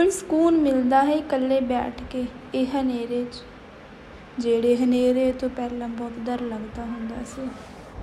ਹੁਣ ਸਕੂਨ ਮਿਲਦਾ ਹੈ ਇਕੱਲੇ ਬੈਠ ਕੇ, ਇਹ ਹਨੇਰੇ 'ਚ। ਜਿਹੜੇ ਹਨੇਰੇ ਤੋਂ ਪਹਿਲਾਂ ਬਹੁਤ ਡਰ ਲੱਗਦਾ ਹੁੰਦਾ ਸੀ।